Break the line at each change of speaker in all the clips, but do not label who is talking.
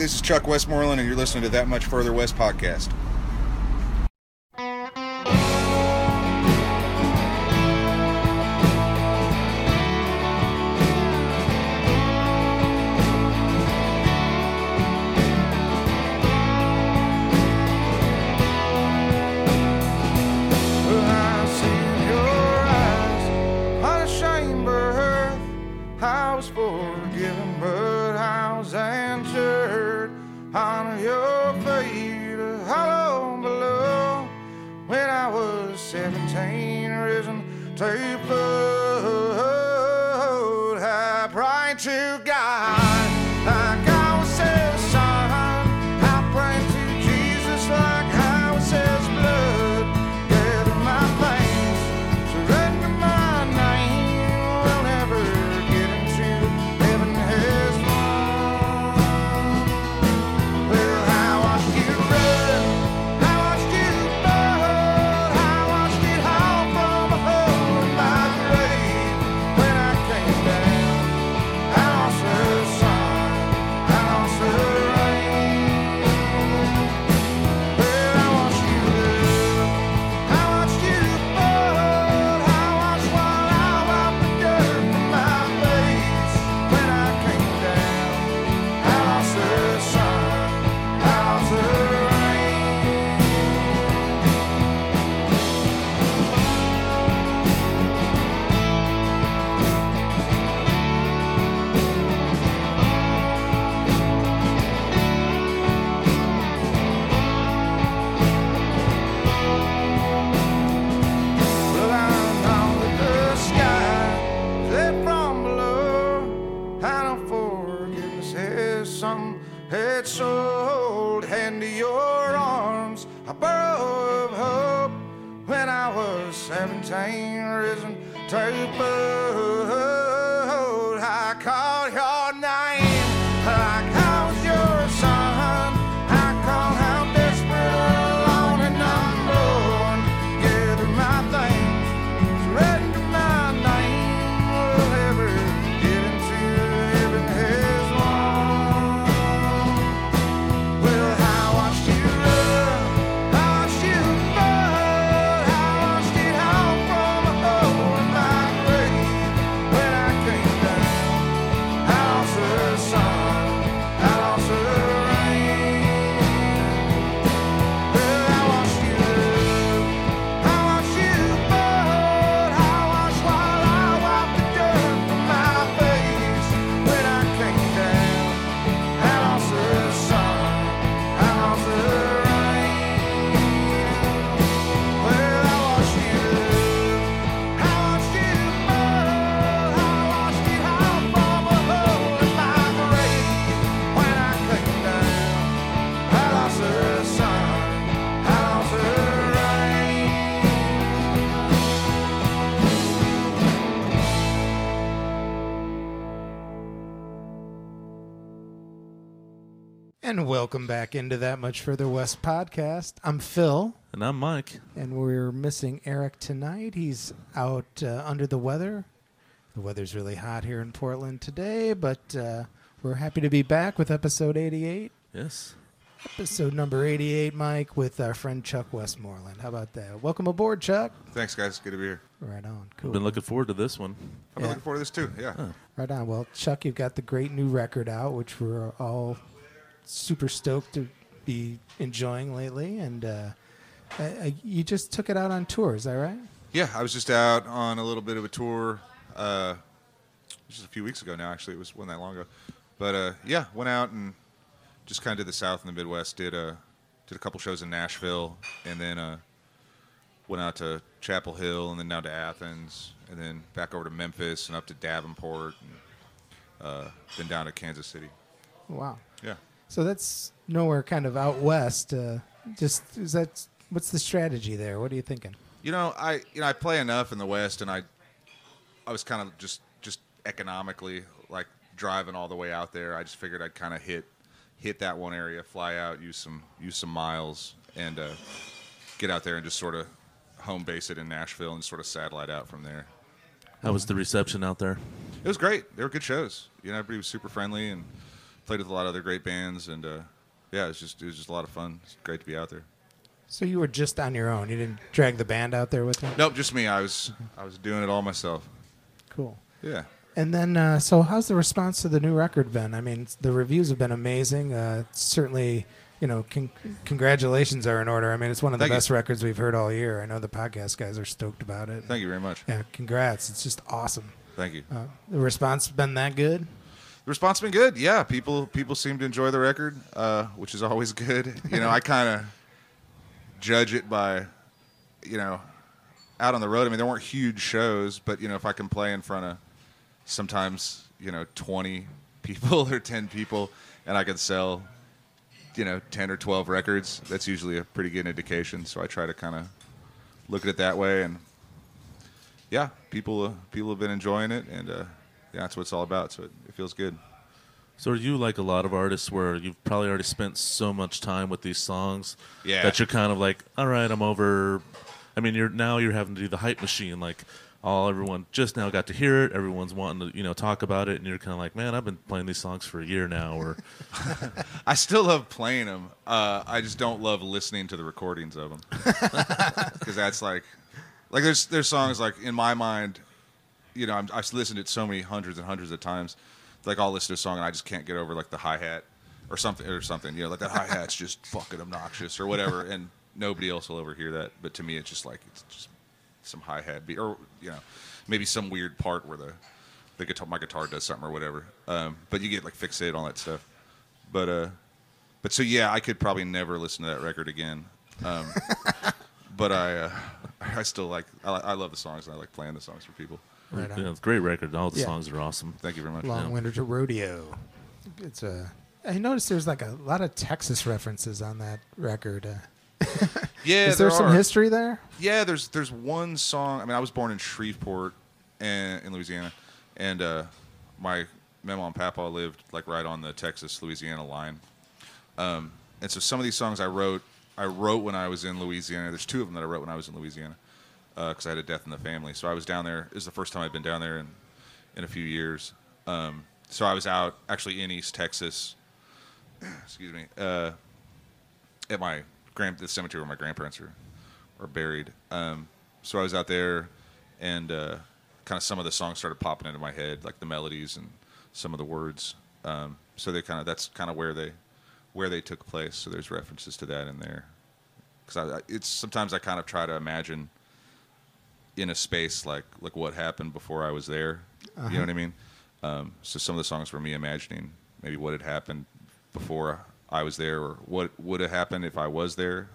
This is Chuck Westmoreland, and you're listening to That Much Further West podcast.
Welcome back into that much further west podcast. I'm Phil,
And I'm Mike.
and we're missing Eric tonight. He's out uh, under the weather. The weather's really hot here in Portland today, but uh, we're happy to be back with episode 88.
Yes.
Episode number 88, Mike, with our friend Chuck Westmoreland. How about that? Welcome aboard, Chuck.
Thanks, guys. Good to be here.
Right on. Cool.
Been looking forward to this one.
I've been
Yeah.
looking forward to this too. Yeah.
Right on. Well, Chuck, you've got the great new record out, which we're all super stoked to be enjoying lately. And uh, uh, uh, you just took it out on tour, is that right?
Yeah, I was just out on a little bit of a tour uh, just a few weeks ago now. Actually, it was wasn't that long ago. But uh, yeah, went out and just kind of did the South and the Midwest. Did a did a couple shows in Nashville, and then uh, went out to Chapel Hill, and then down to Athens, and then back over to Memphis and up to Davenport, and uh, then down to Kansas City.
Wow.
Yeah.
So that's nowhere kind of out west. Uh, just is that what's the strategy there? What are you thinking?
You know, I you know I play enough in the West, and I I was kind of just just economically like driving all the way out there. I just figured I'd kind of hit hit that one area, fly out, use some use some miles, and uh, get out there and just sort of home base it in Nashville and sort of satellite out from there.
How was the reception out there?
It was great. They were good shows. You know, everybody was super friendly and
played with a lot of other great bands, and uh, yeah, it was just it was just a lot of fun. It's great to be out there.
So you were just on your own. You didn't drag the band out there with you.
Nope, just me. I was I was doing it all myself.
Cool.
Yeah.
And then, uh, so how's the response to the new record been? I mean, the reviews have been amazing. Uh, certainly, you know, con- congratulations are in order. I mean, it's one of the
Thank you.
best records we've heard all year. I know the podcast guys are stoked about it.
Thank you very much.
Yeah, congrats. It's just awesome.
Thank you.
Uh, the response has been that good?
The response been good. Yeah, people people seem to enjoy the record, uh, which is always good. You know, I kind of judge it by, you know, out on the road. I mean, there weren't huge shows, but you know, if I can play in front of sometimes you know 20 people or 10 people, and I can sell, you know, 10 or 12 records, that's usually a pretty good indication. So I try to kind of look at it that way, and yeah, people uh, people have been enjoying it, and uh, that's what it's all about. So it, it feels good.
So are you like a lot of artists where you've probably already spent so much time with these songs
Yeah.
that you're kind of like, all right, I'm over. I mean, you're now you're having to do the hype machine, like all everyone just now got to hear it. Everyone's wanting to you know talk about it, and you're kind of like, man, I've been playing these songs for a year now, or
I still love playing them. Uh, I just don't love listening to the recordings of them because that's like, like there's there's songs like in my mind, you know, I'm, I've listened to it so many hundreds and hundreds of times. Like I'll listen to a song and I just can't get over like the hi hat or something or something. You know, like that hi hat's just fucking obnoxious or whatever, and nobody else will ever hear that. But to me, it's just like it's just some hi hat beat or you know maybe some weird part where the the guitar my guitar does something or whatever. Um, but you get like fixated on that stuff. But uh, but so yeah, I could probably never listen to that record again. Um, but I uh, I still like I, I love the songs and I like playing the songs for people.
Right on.
you know, it's a great record. All the
Yeah.
songs are awesome.
Thank you very much.
Long Winter to Rodeo. It's a. I noticed there's like a lot of Texas references on that record. Uh,
Yeah,
is there, some
are.
history there?
Yeah, there's there's one song. I mean, I was born in Shreveport, and, in Louisiana, and uh, my my mom and papa lived like right on the Texas Louisiana line. Um, and so some of these songs I wrote, I wrote when I was in Louisiana. There's two of them that I wrote when I was in Louisiana because I had a death in the family. So I was down there. It was the first time I'd been down there in in a few years. Um, so I was out actually in East Texas. excuse me. Uh, at my grand the cemetery where my grandparents are are buried. Um, so I was out there, and uh, kind of some of the songs started popping into my head, like the melodies and some of the words. Um, so they kind of that's kind of where they where they took place. So there's references to that in there. Because it's sometimes I kind of try to imagine in a space like like what happened before I was there. You know what I mean? Um, so some of the songs were me imagining maybe what had happened before I was there, or what would have happened if I was there.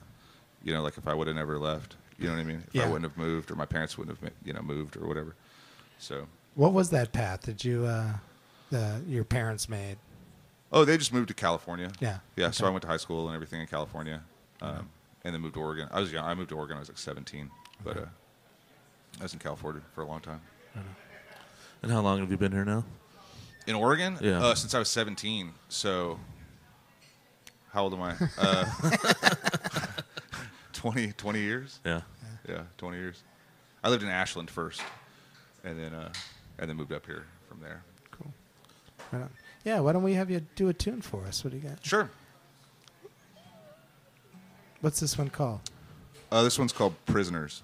You know, like if I would have never left. You know what I mean? If
Yeah.
I wouldn't have moved, or my parents wouldn't have, you know, moved, or whatever. So,
What was that path that you, uh, the, your parents made?
oh, they just moved to California.
Yeah.
Yeah. So I went to high school and everything in California, um, and then moved to Oregon. I was young. I moved to Oregon. I was like 17, but uh, I was in California for a long time.
And how long have you been here now?
In Oregon?
Yeah.
Uh, since I was 17. So, how old am I? Uh, 20, 20 years?
Yeah.
Yeah, 20 years. I lived in Ashland first, and then uh, and then moved up here from there.
Cool. Right on. Yeah, why don't we have you do a tune for us? What do you got?
Sure.
What's this one called?
Uh, this one's called Prisoners.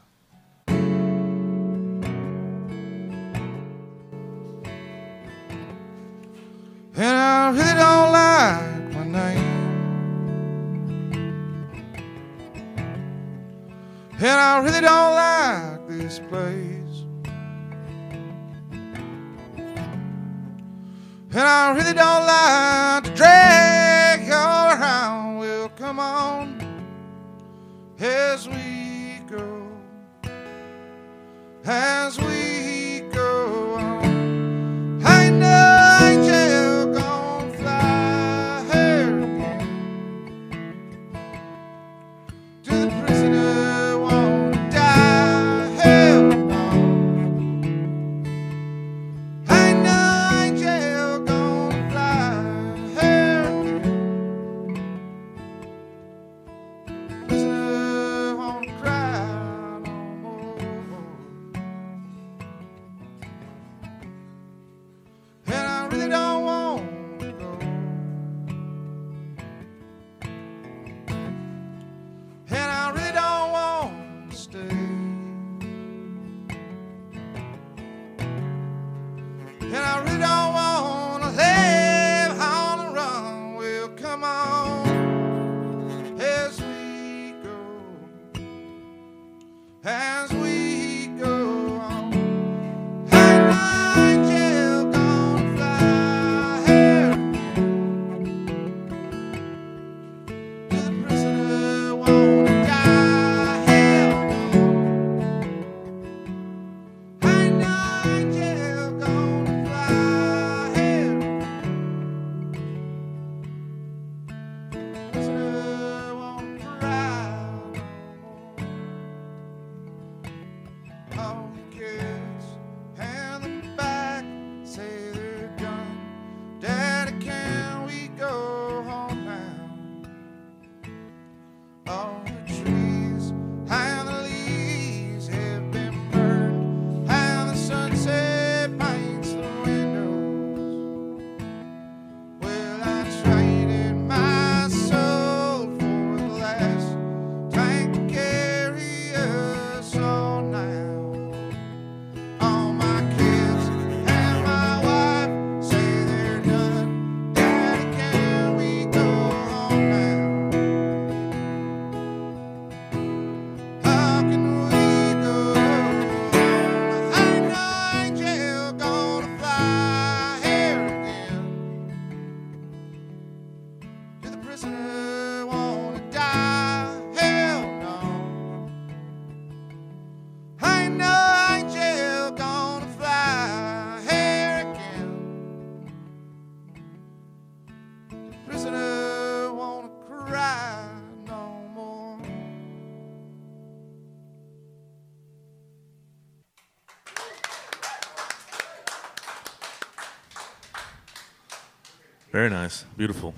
I really don't like this place. And I really don't like to drag you around. Well, come on as we go, as we
Very nice, beautiful.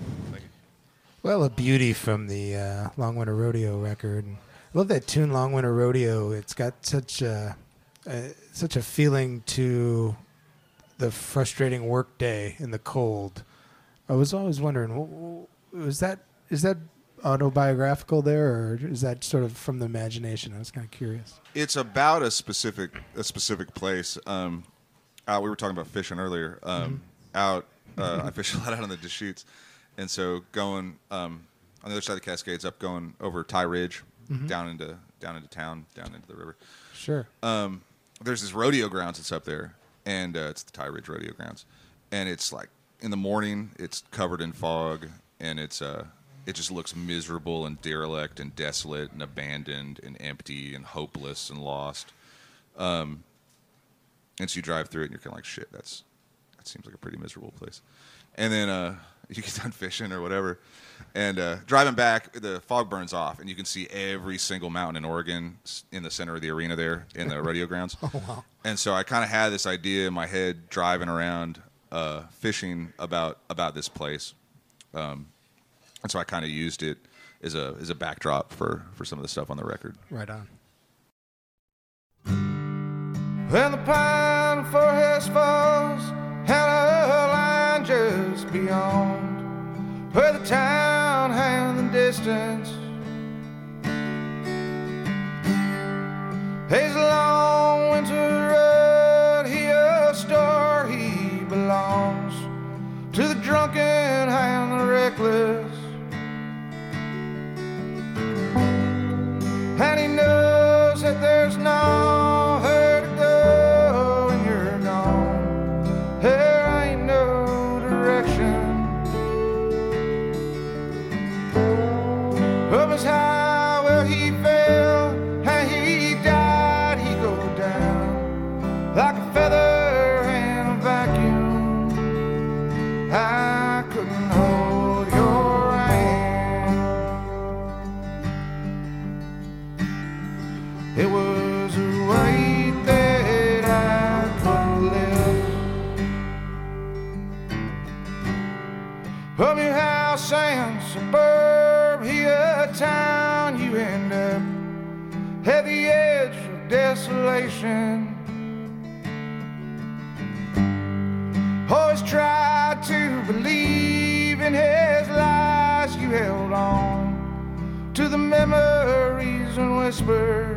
Well, a beauty from the uh, Long Winter Rodeo record. I love that tune, Long Winter Rodeo. It's got such a, a such a feeling to the frustrating workday in the cold. I was always wondering, w- w- was that is that autobiographical there, or is that sort of from the imagination? I was kind of curious.
It's about a specific a specific place. Um, out, we were talking about fishing earlier. Um, Out, uh, I fish a lot out on the Deschutes, and so going um, on the other side of the Cascades, up going over Tygh Ridge, down into down into town, down into the river.
Sure.
um, there's this rodeo grounds that's up there, and uh, it's the Tygh Ridge Rodeo Grounds, and it's like in the morning, it's covered in fog, and it's uh, it just looks miserable and derelict and desolate and abandoned and empty and hopeless and lost. Um, and so you drive through it, and you're kind of like, shit, that's that seems like a pretty miserable place. And then uh, you get done fishing or whatever, and uh, driving back, the fog burns off, and you can see every single mountain in Oregon s- in the center of the arena there in the rodeo grounds. Oh wow! And so I kind of had this idea in my head driving around uh, fishing about about this place, um, and so I kind of used it as a as a backdrop for for some of the stuff on the record.
Right on.
When the pine forest falls and a line just beyond where the town in the distance. His long desolation. Always tried to believe in his lies, you held on to the memories and whispered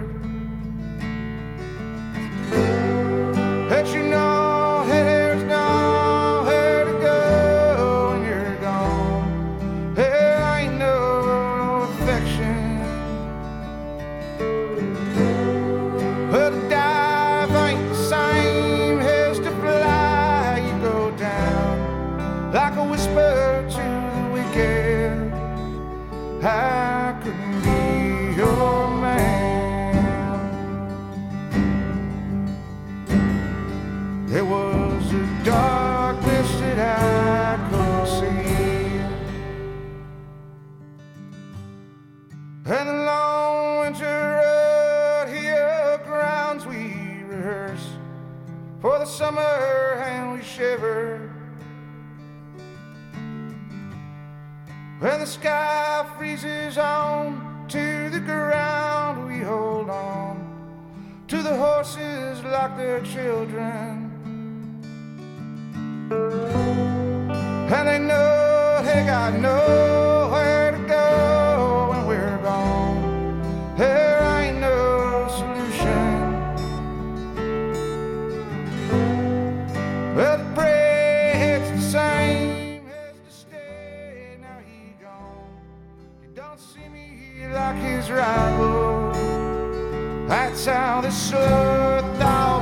earth all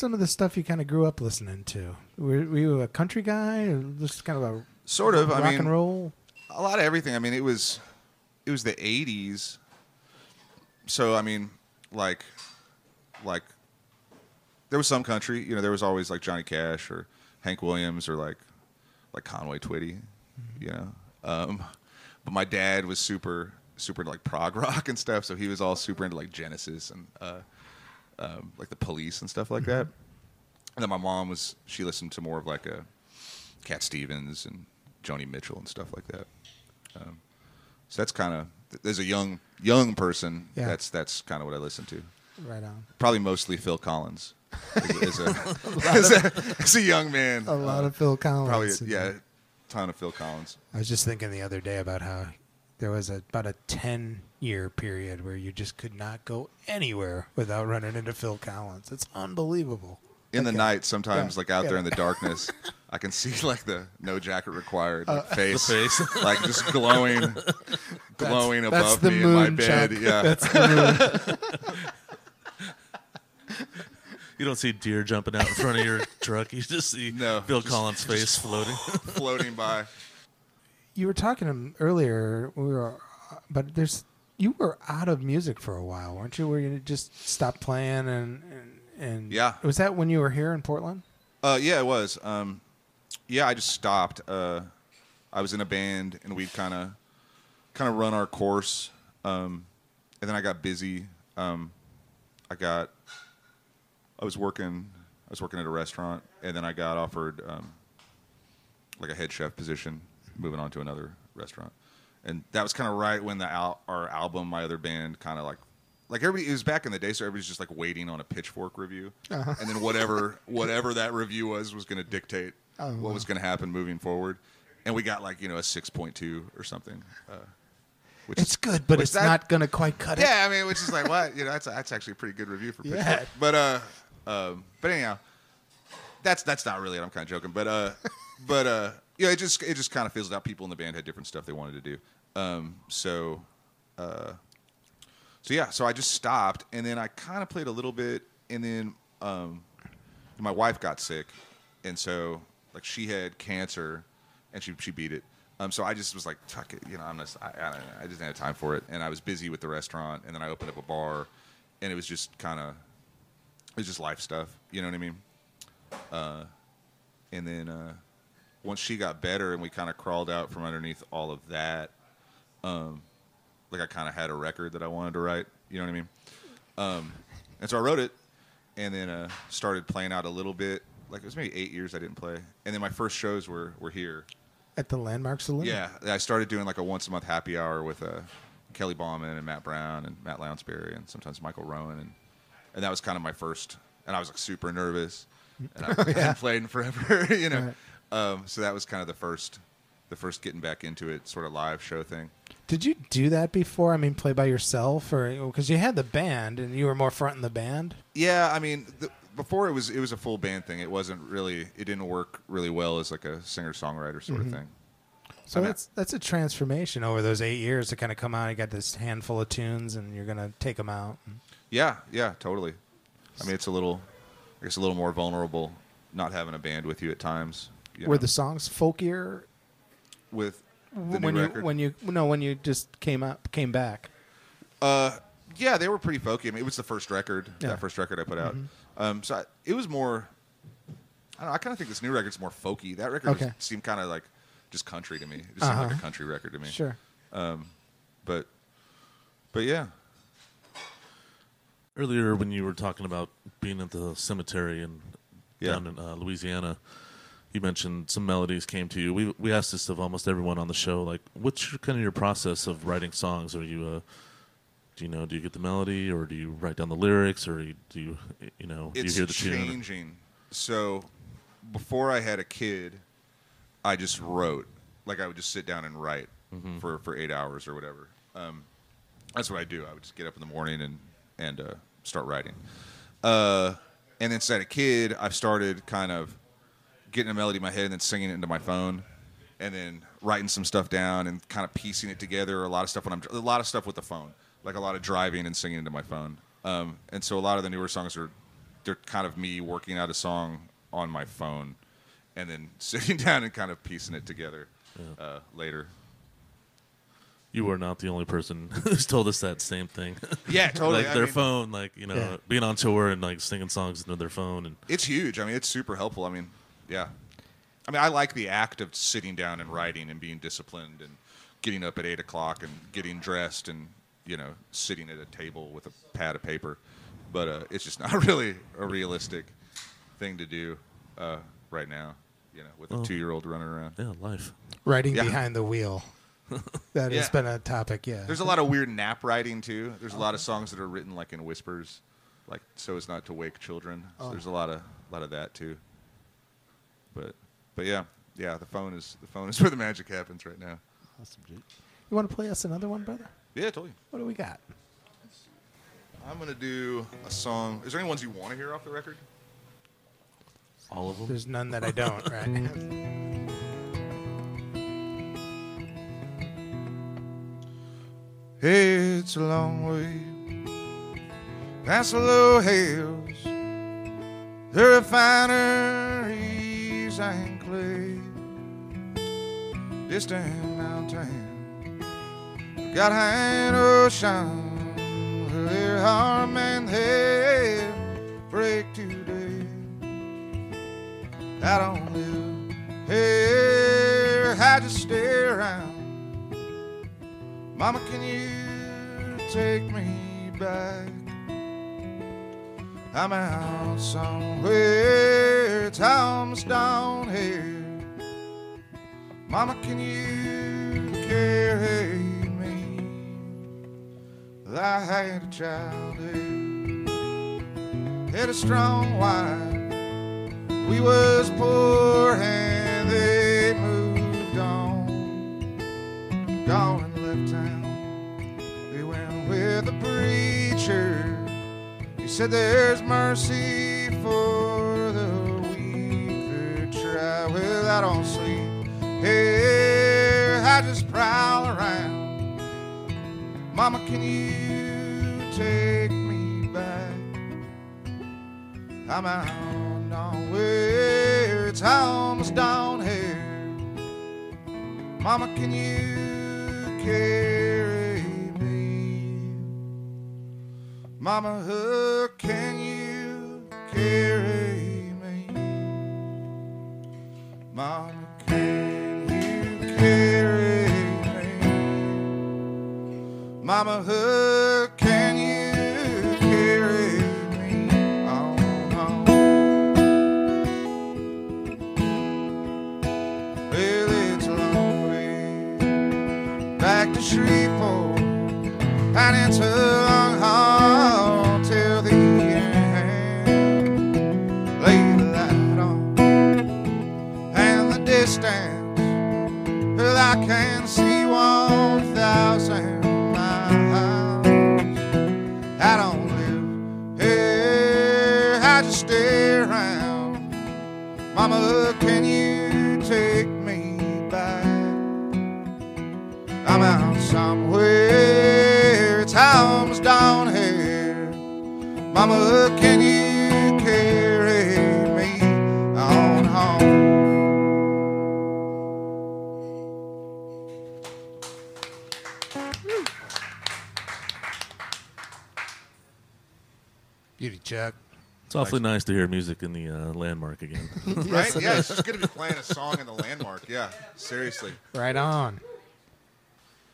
some of the stuff you kind of grew up listening to? Were, were you a country guy or just kind of a
Sort of.
rock
I mean,
and roll?
a lot of everything. I mean, it was it was the '80s, so I mean, like like there was some country. You know, there was always like Johnny Cash or Hank Williams or like like Conway Twitty. You know, um, but my dad was super super into like prog rock and stuff, so he was all super into like Genesis and uh, um, like the Police and stuff like that. And then my mom was she listened to more of like a Cat Stevens and Joni Mitchell and stuff like that. Um, so that's kind of there's a young young person.
Yeah.
That's that's kind of what I listen to.
Right on.
Probably mostly Phil Collins. As, as a, as, a, as a young man,
A lot
Uh,
of Phil Collins.
probably yeah, ton of Phil Collins.
I was just thinking the other day about how there was a, about a 10 year period where you just could not go anywhere without running into Phil Collins. It's unbelievable.
In the
Okay.
night, sometimes
Yeah,
like out
yeah.
there in the darkness, I can see like the no jacket required
Uh,
face,
face.
like just glowing, glowing
That's
above
the
me in my
moon,
bed.
Chuck.
Yeah,
That's the moon.
You don't see deer jumping out in front of your truck. You just see
No,
Phil
just-
Collins' face floating.
floating by.
you were talking to him earlier. We were, but there's you were out of music for a while, weren't you? Where you just stopped playing and and, and
Yeah.
Was that when you were here in Portland?
Uh, yeah, it was. Um, yeah, I just stopped. Uh, I was in a band, and we'd kind of, kind of run our course. Um, and then I got busy. Um, I got. I was working. I was working at a restaurant, and then I got offered um, like a head chef position, moving on to another restaurant. And that was kind of right when the al- our album, my other band, kind of like. Like everybody, it was back in the day, so everybody's just like waiting on a Pitchfork review,
Uh-huh.
and then whatever whatever that review was was going to dictate
Oh,
what
wow.
was going to happen moving forward. And we got like you know a six point two or something, uh, which
It's good, but it's
that-
not going to quite cut it.
yeah, I mean, which is like what you know that's that's actually a pretty good review for Pitchfork.
Yeah.
But uh, um, but anyhow, that's that's not really it. I'm kind of joking, but uh, but uh, yeah, it just it just kind of fizzled out. People in the band had different stuff they wanted to do. Um, so uh, so yeah, so I just stopped, and then I kind of played a little bit, and then um, my wife got sick, and so like she had cancer, and she she beat it. Um, so I just was like, fuck it, you know, I'm just I, I, don't know, I just didn't have time for it, and I was busy with the restaurant, and then I opened up a bar, and it was just kind of it was just life stuff, you know what I mean? Uh, and then uh, once she got better, and we kind of crawled out from underneath all of that, um, like I kind of had a record that I wanted to write, you know what I mean? Um, and so I wrote it, and then uh, started playing out a little bit. Like it was maybe eight years I didn't play, and then my first shows were were here.
At the Landmark Saloon.
Yeah, I started doing like a once a month happy hour with uh, Kelly Bauman and Matt Brown and Matt Lounsbury and sometimes Michael Rowan, and and that was kind of my first. And I was like super nervous, and I hadn't played in forever, you know.
Right.
Um, so that was kind of the first, the first getting back into it, sort of live show thing.
Did you do that before? I mean, play by yourself, or because you had the band and you were more front in the band?
Yeah, I mean, the, before it was it was a full band thing. It wasn't really. It didn't work really well as like a singer songwriter sort of thing.
So
I mean-
that's that's a transformation over those eight years to kind of come out. You got this handful of tunes, and you're gonna take them out.
Yeah, yeah, totally. I mean, it's a little, I guess, a little more vulnerable not having a band with you at times. You
Were
know,
the songs folkier
with the
when
new
you
record?
when you no when you just came up came back?
Uh, yeah, they were pretty folky. I mean, it was the first record,
Yeah. Mm-hmm.
that first record I put out. Um, so I, it was more. I don't know. I kind of think this new record's more folky. That record was-
Okay.
seemed kind of like just country to me. It just seemed like
Uh-huh.
a country record to me.
Sure.
But, but yeah,
Earlier, when you were talking about being at the cemetery and
Yeah.
down in uh, Louisiana, you mentioned some melodies came to you. We we asked this of almost everyone on the show. Like, what's your, kind of your process of writing songs? Are you uh, do you know? Do you get the melody, or do you write down the lyrics, or do you you know
it's
you hear the tune?
changing. So, before I had a kid, I just wrote. Like I would just sit down and write for for eight hours or whatever. Um, that's what I do. I would just get up in the morning and and uh, start writing. Uh, and then since I had a kid, I've started kind of getting a melody in my head and then singing it into my phone, and then writing some stuff down and kind of piecing it together. A lot of stuff when I'm a lot of stuff with the phone, like a lot of driving and singing into my phone. Um, and so a lot of the newer songs are they're kind of me working out a song on my phone, and then sitting down and kind of piecing it together uh, later.
You are not the only person who's told us that same thing.
Yeah, totally.
like
I
their
mean-
phone, like you know,
Yeah.
being on tour and like singing songs into their phone, and
It's huge. I mean, it's super helpful. I mean, yeah. I mean, I like the act of sitting down and writing and being disciplined and getting up at eight o'clock and getting dressed and you know sitting at a table with a pad of paper. But uh, it's just not really a realistic thing to do uh, right now. You know, with a
Well-
two-year-old running around.
yeah, life.
Writing
Yeah.
behind the wheel. That has
Yeah.
been a topic, yeah.
There's a lot of weird nap writing too. There's a lot of songs that are written like in whispers, like so as not to wake children. So
Oh.
there's a lot of lot of that too. But but yeah, yeah. The phone is the phone is where the magic happens right now. Awesome, dude.
You want to play us another one, brother?
Yeah, totally.
What do we got?
I'm gonna do a song. Is there any ones you want to hear off the record?
All of them.
There's none that I don't, right?
It's a long way past the low hills, the refineries and clay, distant mountain, got an ocean, their arm and head break today. I don't live here, I just stay around. Mama, can you take me back? I'm out somewhere, it's almost down here. Mama, can you carry me? I had a child childhood, had a strong wife. We was poor and they moved on gone and left town. They went with the preacher. He said there's mercy for I don't sleep here. I just prowl around. Mama, can you take me back? I'm out nowhere. It's almost down here. Mama, can you carry me? Mama, can you carry Mama, can you carry me? Mama, uh, Mama, can you carry me on home?
Beauty Chuck.
It's awfully nice to hear music in the uh, landmark again.
Right? Yeah, it's just gonna be playing a song in the landmark. Yeah, seriously.
Right on.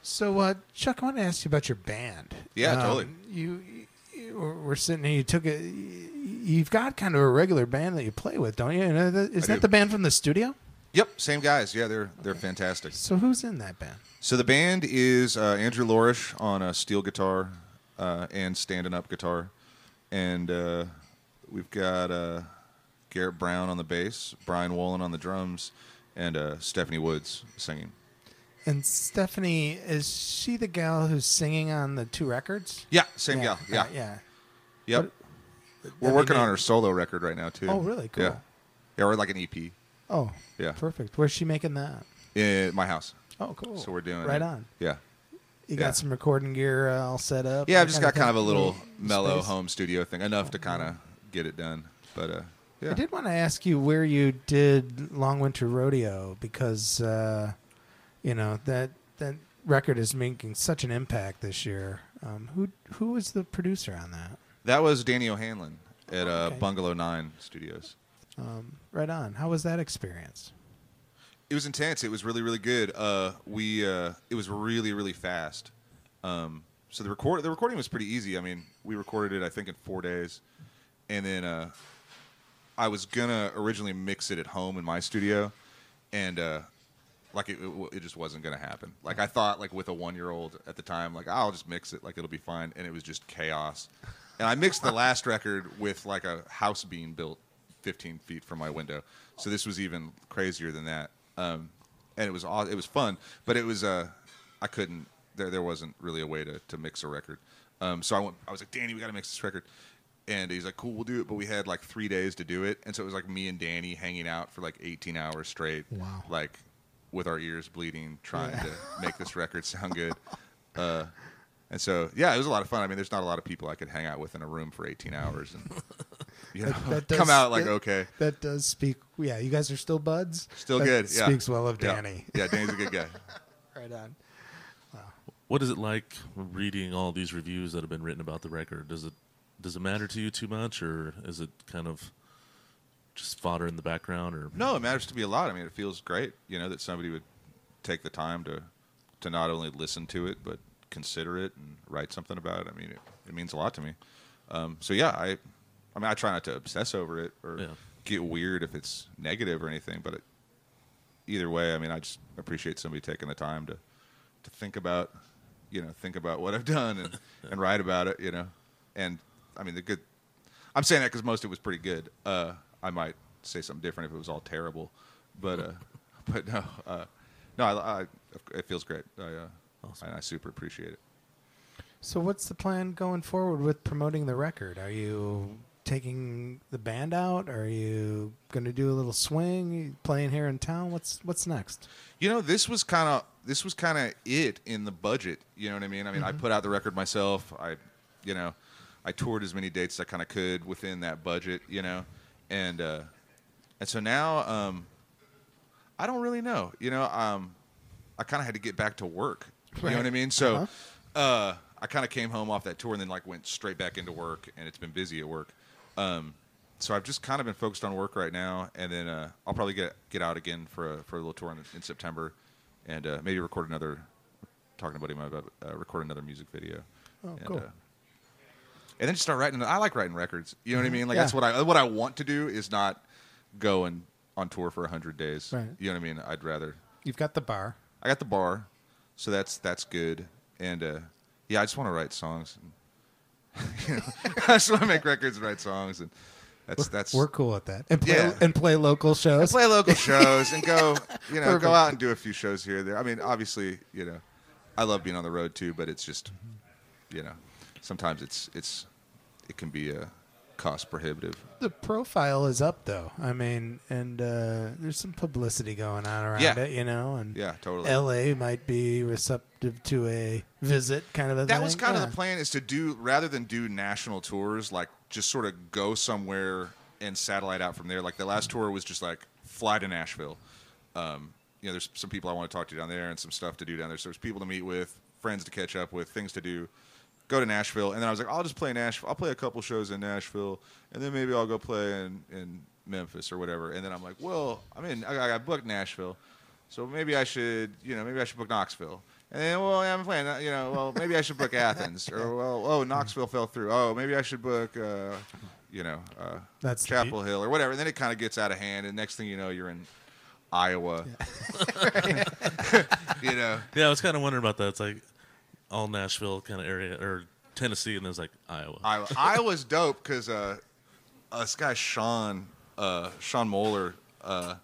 So, uh, Chuck, I want to ask you about your band.
Yeah,
Um,
totally.
You, you were sitting here. You took it. You've got kind of a regular band that you play with, don't you? Uh, Is
I
that
do.
the band from the studio?
Yep, same guys. Yeah, they're they're fantastic.
So who's in that band?
So the band is uh, Andrew Lorish on a steel guitar uh, and standing up guitar, and uh, we've got uh, Garrett Brown on the bass, Brian Wolin on the drums, and uh, Stephanie Woods singing.
And Stephanie is she the gal who's singing on the two records?
Yeah, same gal. Yeah,
uh, yeah.
yep.
I
We're working on her solo record right now too.
Oh, really? Cool.
Yeah, yeah, or like an EP.
Oh,
Yeah,
perfect. Where's she making that?
in my house.
Oh, cool.
So we're doing
right
it.
on.
Yeah,
You
Yeah.
got some recording gear uh, all set up.
yeah. I've just got kind of a little mellow
space?
home studio thing, enough to kind of get it done. But uh, yeah,
I did want to ask you where you did Long Winter Rodeo because uh, you know that that record is making such an impact this year. Um, who who was the producer on that?
that was Danny O'Hanlon at uh,
Okay.
Bungalow Nine Studios.
Um, right on. How was that experience?
It was intense. It was really, really good. Uh, we uh, it was really, really fast. Um, so the record the recording was pretty easy. I mean, we recorded it I think in four days, and then uh, I was gonna originally mix it at home in my studio, and uh, like it, it, it just wasn't gonna happen. Like I thought, like with a one year old at the time, like I'll just mix it, like it'll be fine, and it was just chaos. And I mixed the last record with like a house being built 15 feet from my window, so this was even crazier than that. Um, and it was aw- it was fun, but it was uh, I couldn't. There there wasn't really a way to to mix a record. Um, so I went. I was like, Danny, we got to mix this record. And he's like, cool, we'll do it. But we had like three days to do it. And so it was like me and Danny hanging out for like 18 hours straight.
Wow.
Like with our ears bleeding, trying to make this record sound good. Uh, and so, yeah, it was a lot of fun. I mean, there's not a lot of people I could hang out with in a room for 18 hours and, you know,
that does-
come out like,
that-
okay,
That does speak. Yeah, you guys are still buds.
still
That
good. Yeah.
Speaks well of Danny.
Yeah, Danny's a good guy.
Right on.
What is it like reading all these reviews that have been written about the record? Does it does it matter to you too much, or is it kind of just fodder in the background? Or
No, it matters to me a lot. I mean, it feels great, you know, that somebody would take the time to to not only listen to it but consider it and write something about it. I mean, it, it means a lot to me. Um, so yeah, I, I mean, I try not to obsess over it or
Yeah.
get weird if it's negative or anything. But it, either way, I mean, I just appreciate somebody taking the time to to think about, you know, think about what I've done and and write about it, you know. And I mean, the good. I'm saying that because most of it was pretty good. Uh, I might say something different if it was all terrible, but uh, but no, uh, no, I, I, it feels great. I, uh,
Awesome.
I, I super appreciate it.
So, what's the plan going forward with promoting the record? Are you taking the band out? Are you going to do a little swing? Playing here in town? What's What's next?
You know, this was kind of this was kind of it in the budget. You know what I mean? I mean, I put out the record myself. I, you know, I toured as many dates as I kind of could within that budget. You know, and uh, and so now um, I don't really know. You know, um, I kind of had to get back to work. You know what I mean? So
Uh-huh.
uh, I kind of came home off that tour and then like went straight back into work, and it's been busy at work. Um, so I've just kind of been focused on work right now, and then uh, I'll probably get get out again for a for a little tour in, in September, and uh, maybe record another. Talking to a buddy about uh, record another music video.
Oh,
and,
cool.
And then just start writing. I like writing records. You know what I mean? Like
Yeah.
that's what I what I want to do is not go and on tour for hundred days.
Right.
You know what I mean? I'd rather.
You've got the bar.
I got the bar, so that's that's good. And uh, yeah, I just want to write songs. And, you know, I just want to make records and write songs, and that's that's
We're cool with that. And play
Yeah.
and play local shows.
play local shows and go, you know,
Perfect.
go out and do a few shows here or there. I mean, obviously, you know, I love being on the road too, but it's just, you know, sometimes it's it's it can be uh, cost prohibitive.
the profile is up though. I mean, and uh, there's some publicity going on around
Yeah.
it, you know, and
Yeah, totally.
L.A. might be receptive to a visit, kind of a
that
thing.
was kind
Yeah.
of the plan is to do rather than do national tours like just sort of go somewhere and satellite out from there like the last tour was just like fly to nashville um, you know there's some people i want to talk to down there and some stuff to do down there so there's people to meet with friends to catch up with things to do go to nashville and then i was like i'll just play nashville i'll play a couple shows in nashville and then maybe i'll go play in, in memphis or whatever and then i'm like well i mean i, I got booked nashville so maybe I should, you know, maybe I should book Knoxville. And then, well, yeah, I'm playing, you know, well, maybe I should book Athens. Or, well, oh, Knoxville fell through. Oh, maybe I should book, uh, you know, uh,
That's the
Chapel Hill or whatever. And then it kind of gets out of hand. And next thing you know, you're in Iowa. you know,
yeah, I was kind of wondering about that. It's like all Nashville kind of area or Tennessee, and there's like Iowa.
Iowa. Iowa's dope because uh, uh, this guy Sean uh, Sean Moeller uh,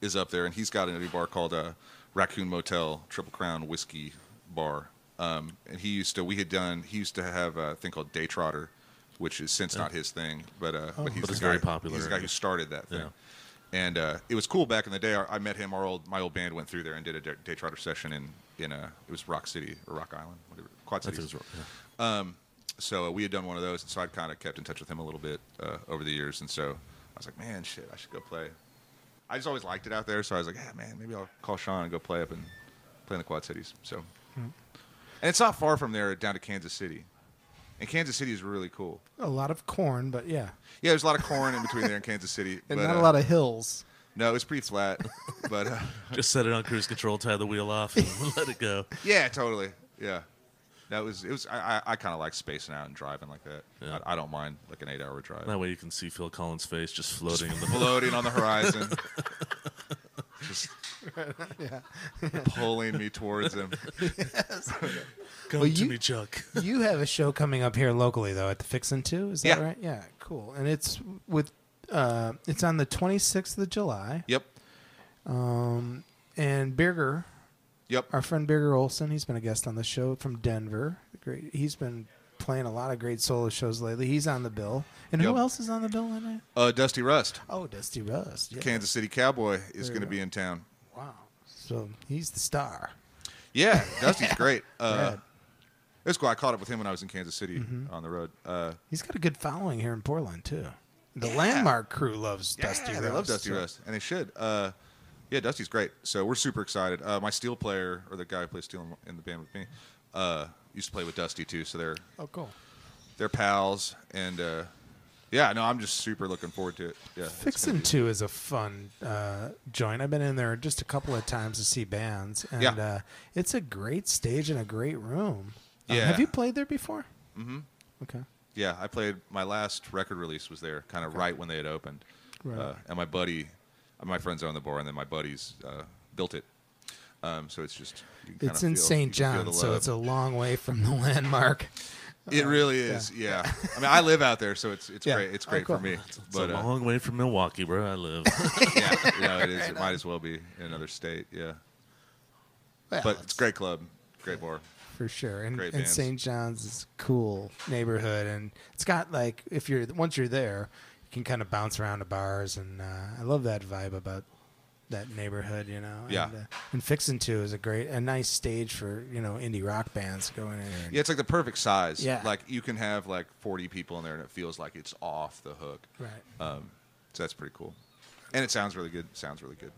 is up there, and he's got a new bar called uh, Raccoon Motel Triple Crown Whiskey Bar. Um, and he used to we had done he used to have a thing called Daytrotter, which is since not his thing, but uh, but he's
But it's
guy,
very popular.
He's the guy who started that thing.
Yeah.
And uh, it was cool back in the day. I I met him. Our old my old band went through there and did a day day trotter session in in uh, it was Rock City or Rock Island, whatever Quad
I think
Cities
it was- yeah.
so uh, we had done one of those, and so I'd kind of kept in touch with him a little bit uh, over the years, and so I was like, man, shit, I should go play. I just always liked it out there, so I was like, yeah, man, maybe I'll call Sean and go play up and play in the Quad Cities. So, and it's not far from there down to Kansas City, and Kansas City is really cool.
A lot of corn, but yeah,
Yeah, there's a lot of corn in between there and Kansas City,
And
but,
not
uh,
a lot of hills.
No, it was pretty flat, but uh,
Just set it on cruise control, tie the wheel off, and let it go.
yeah, totally, yeah. That was it. Was I? I, I kind of like spacing out and driving like that.
Yeah.
I, I don't mind like an eight-hour drive.
That way you can see Phil Collins' face just floating in the
floating on the horizon, just yeah. pulling me towards him.
Come
Well,
to
you-
me, Chuck.
you have a show coming up here locally though at the Fixin' To. Is that
Yeah.
right? Yeah, cool. And it's with uh, it's on the 26th of July.
Yep,
Um, and Birger,
yep.
our friend Birger Olson, he's been a guest on the show from Denver. Great. He's been playing a lot of great solo shows lately. He's on the bill. And who else is on the bill that night?
Uh, Dusty Rust,
Oh, Dusty Rust. Yeah.
Kansas City Cowboy, is going to be in town.
Wow. So he's the star.
Yeah, Dusty's great. Uh,
Rad.
it was cool. I caught up with him when I was in Kansas City on the road. Uh,
He's got a good following here in Portland too. The Landmark crew loves
yeah,
Dusty
they
Rust.
love Dusty
so-
Rust, and they should. Uh, yeah, Dusty's great. So we're super excited. Uh, my steel player, or the guy who plays steel in- the band with me, uh, used to play with Dusty too. So they're
Oh, cool.
they're pals, and uh, yeah, no, I'm just super looking forward to it. Yeah,
Fixin' To is a fun uh, joint. I've been in there just a couple of times to see bands, and
Yeah.
uh, it's a great stage and a great room. Um,
Yeah.
have you played there before?
Mm-hmm.
Okay.
Yeah, I played my last record release was there, kind of right when they had opened,
Right.
uh, and my buddy, uh, my friends own the bar, and then my buddies uh, built it. Um, so it's just you can
It's
kinda
in St.
you
John, so it's a long way from the landmark.
It really is, yeah. I mean, I live out there, so it's it's
Yeah.
great. It's
Oh,
great
cool.
for me.
It's
But
a
uh,
long way from Milwaukie, where I live.
yeah, you know, it is. It might as well be in another state. Yeah,
Well,
but it's a great club, great bar.
For sure. And,
Great
and
bands.
St. John's is a cool neighborhood, and it's got like if you're once you're there, you can kind of bounce around to bars, and uh, I love that vibe about that neighborhood. You know,
Yeah.
And, uh, and Fixin' To is a great, a nice stage for you know indie rock bands going in and-
Yeah, it's like the perfect size.
Yeah.
like you can have like 40 people in there, and it feels like it's off the hook.
Right.
Um, so that's pretty cool, and it sounds really good. Sounds really good.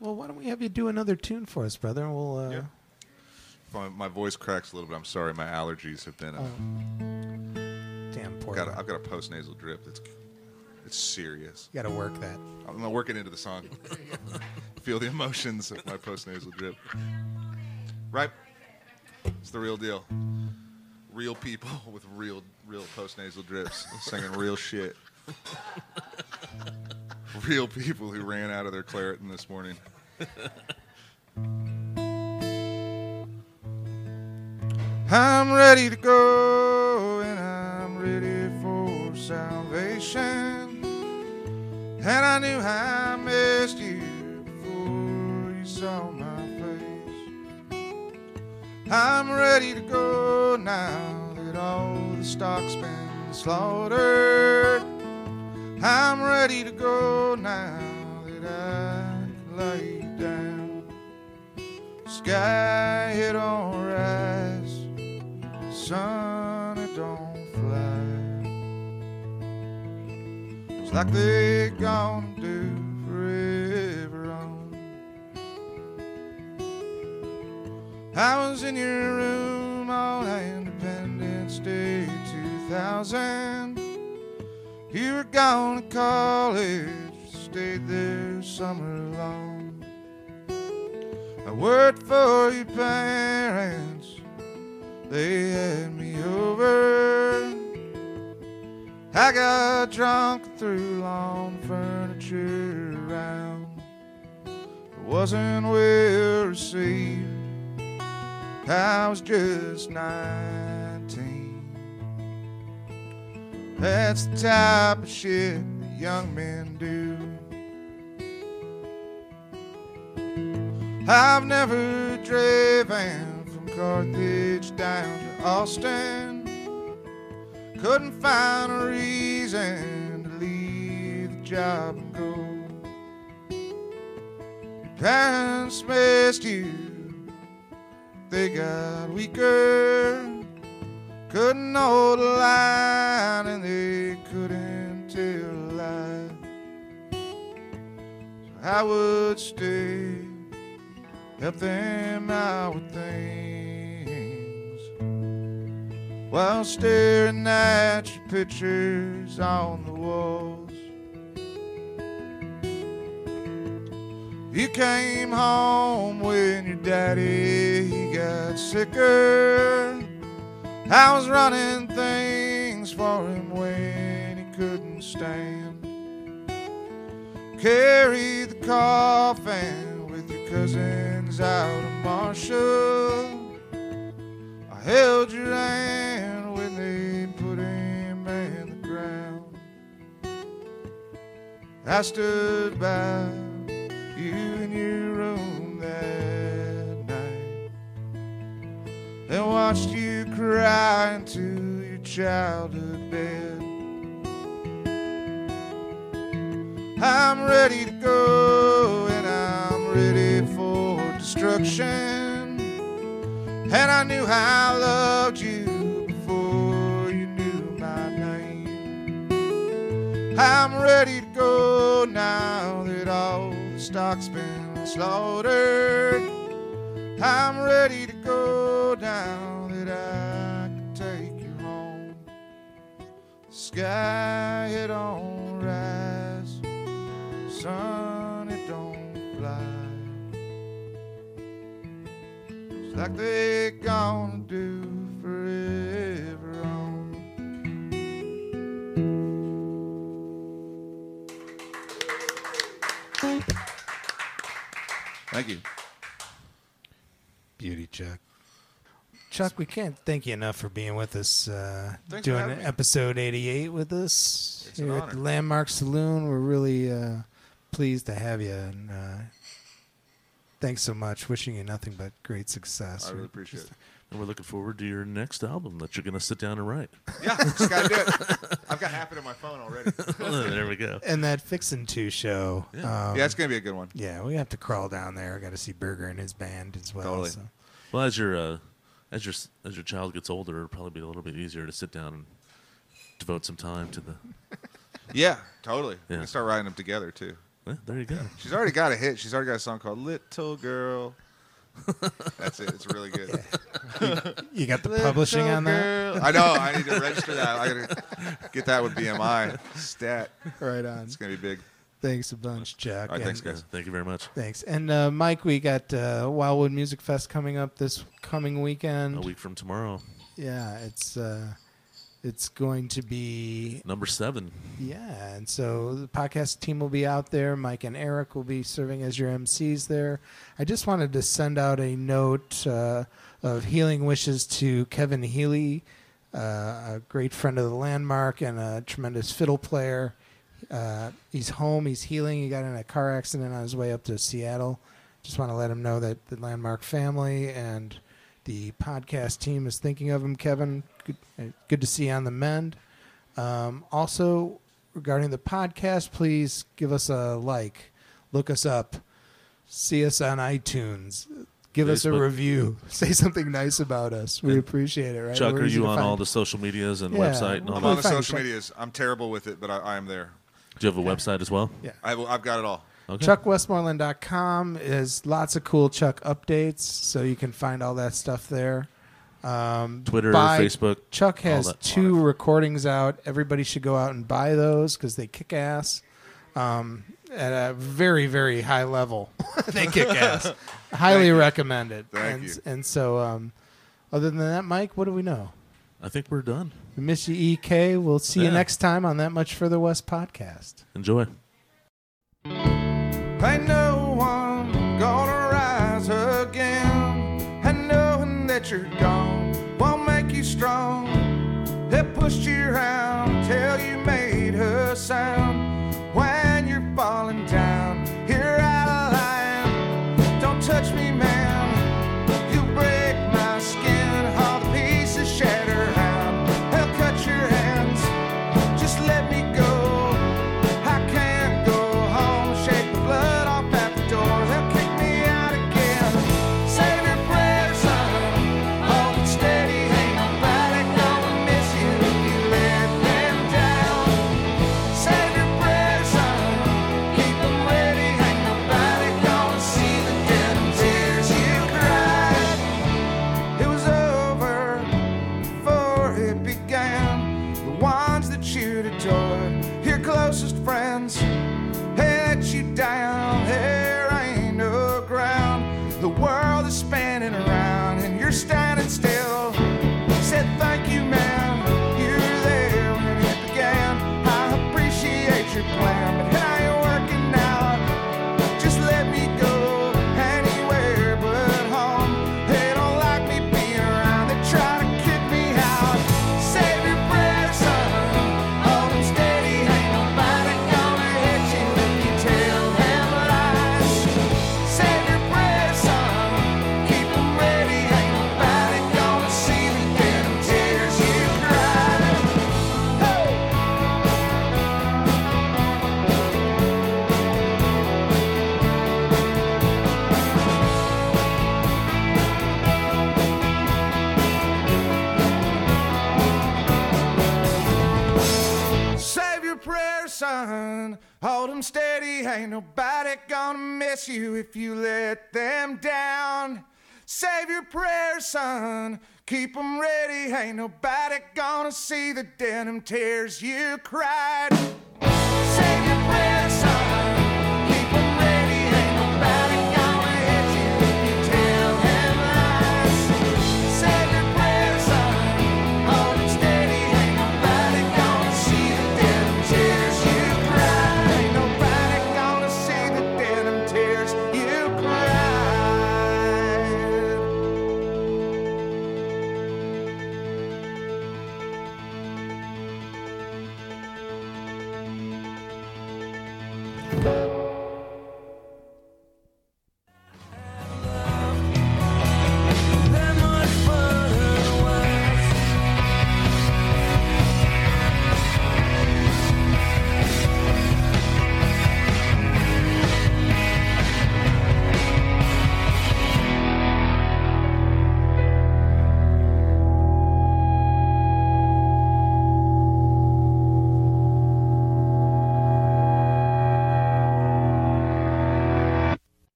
Well, why don't we have you do another tune for us, brother? and We'll. Uh,
Yeah. My, my voice cracks a little bit. I'm sorry. My allergies have been. Uh,
Damn, poor.
got a, I've got a post nasal drip. That's it's serious.
You got to work that.
I'm gonna work it into the song. Feel the emotions of my post nasal drip. Right? It's the real deal. Real people with real, real post nasal drips singing real shit. real people who ran out of their Claritin this morning. I'm ready to go and I'm ready for salvation. And I knew I missed you before you saw my face. I'm ready to go now that all the stock's been slaughtered. I'm ready to go now that I can lay down. Sky, it don't rise, sun, it don't fly. It's like they gonna do forever on. I was in your room on Independence Day 2000. You were gone to college, stayed there summer long. I worked for your parents, they had me over. I got drunk threw lawn furniture around. I wasn't well received. I was just 19. That's the type of shit that young men do. I've never driven Carthage down to Austin. Couldn't find a reason to leave the job and go. Your parents missed you, they got weaker.
couldn't hold a line and they couldn't tell a lie. So I would stay, help them out with things while staring at your pictures on the walls. You came home when your daddy got sicker. I was running things for him when he couldn't stand. Carry the coffin with your cousins out of Marshall. Held your hand when they put him in the ground. I stood by you in your room that night and watched you cry into your childhood bed. I'm ready to go and I'm ready for destruction. And I knew I loved you before you knew my name. I'm ready to go now that all the stock's been slaughtered. I'm ready to go now that I can take you home. The sky it don't rise, sun like they gonna do forever on. Thank you.
Beauty, Chuck. Chuck, we can't thank you enough for being with us, uh,
Thanks for
doing
having me.
episode 88 with us
It's an
here at the
honor.
Landmark Saloon. We're really uh, pleased to have you, and uh, thanks so much. Wishing you nothing but great success.
I really appreciate it.
And we're looking forward to your next album that you're going to sit down and write.
Yeah, just gotta do it. I've got half it in my phone already.
there we go.
And that Fixin' To show.
Yeah.
um,
yeah, it's gonna be a good one.
yeah, we have to crawl down there. I got to see Birger and his band as well.
Totally.
so.
Well, as your uh, as your as your child gets older, it'll probably be a little bit easier to sit down and devote some time to the.
Yeah, totally. We can start writing them together too.
Eh, there you go.
She's already got a hit. She's already got a song called "Little Girl." That's it. It's really good.
You got the publishing on that?
I know. I need to register that. I gotta get that with BMI. Stat.
Right on.
It's gonna be big.
Thanks a bunch, Jack.
All right, thanks,
And-
guys.
Thank you very much.
Thanks. And uh, Mike, we got uh, Wildwood Music Fest coming up this coming weekend.
A week from tomorrow,
Yeah, it's uh, it's going to be
number seven.
yeah, and so the podcast team will be out there. Mike and Eric will be serving as your MCs there. I just wanted to send out a note uh, of healing wishes to Kevin Healy, uh, a great friend of the landmark and a tremendous fiddle player. Uh, he's home. He's healing. He got in a car accident on his way up to Seattle. Just want to let him know that the landmark family and the podcast team is thinking of him. Kevin, good, uh, good to see you on the mend. Um, also, regarding the podcast, please give us a like, look us up, see us on iTunes, give us a review, say something nice about us. We
And
appreciate it. Right?
Chuck,
We're
are you on all the social medias and
Yeah,
website and all
I'm on the social
check-
medias. I'm terrible with it, but I, I am there.
Do you have a website as well?
Yeah.
I, have got it all.
Okay.
ChuckWestmoreland.com is lots of cool Chuck updates, so you can find all that stuff there. Um,
Twitter,
buy-
Facebook.
Chuck has
that.
two recordings out. Everybody should go out and buy those because they kick ass um, at a very, very high level. they kick ass. Highly recommended.
Thank
and,
you.
And so, um, other than that, Mike, what do we know?
I think we're done.
We miss you, EK. We'll see you
Yeah.
next time on That Much Further West podcast.
Enjoy.
Ain't no you're gone won't make you strong. It pushed you around till you made her sound. hold Hold 'em steady, ain't nobody gonna miss you if you let them down. Save your prayers, son. Keep 'em ready, ain't nobody gonna see the denim tears you cried.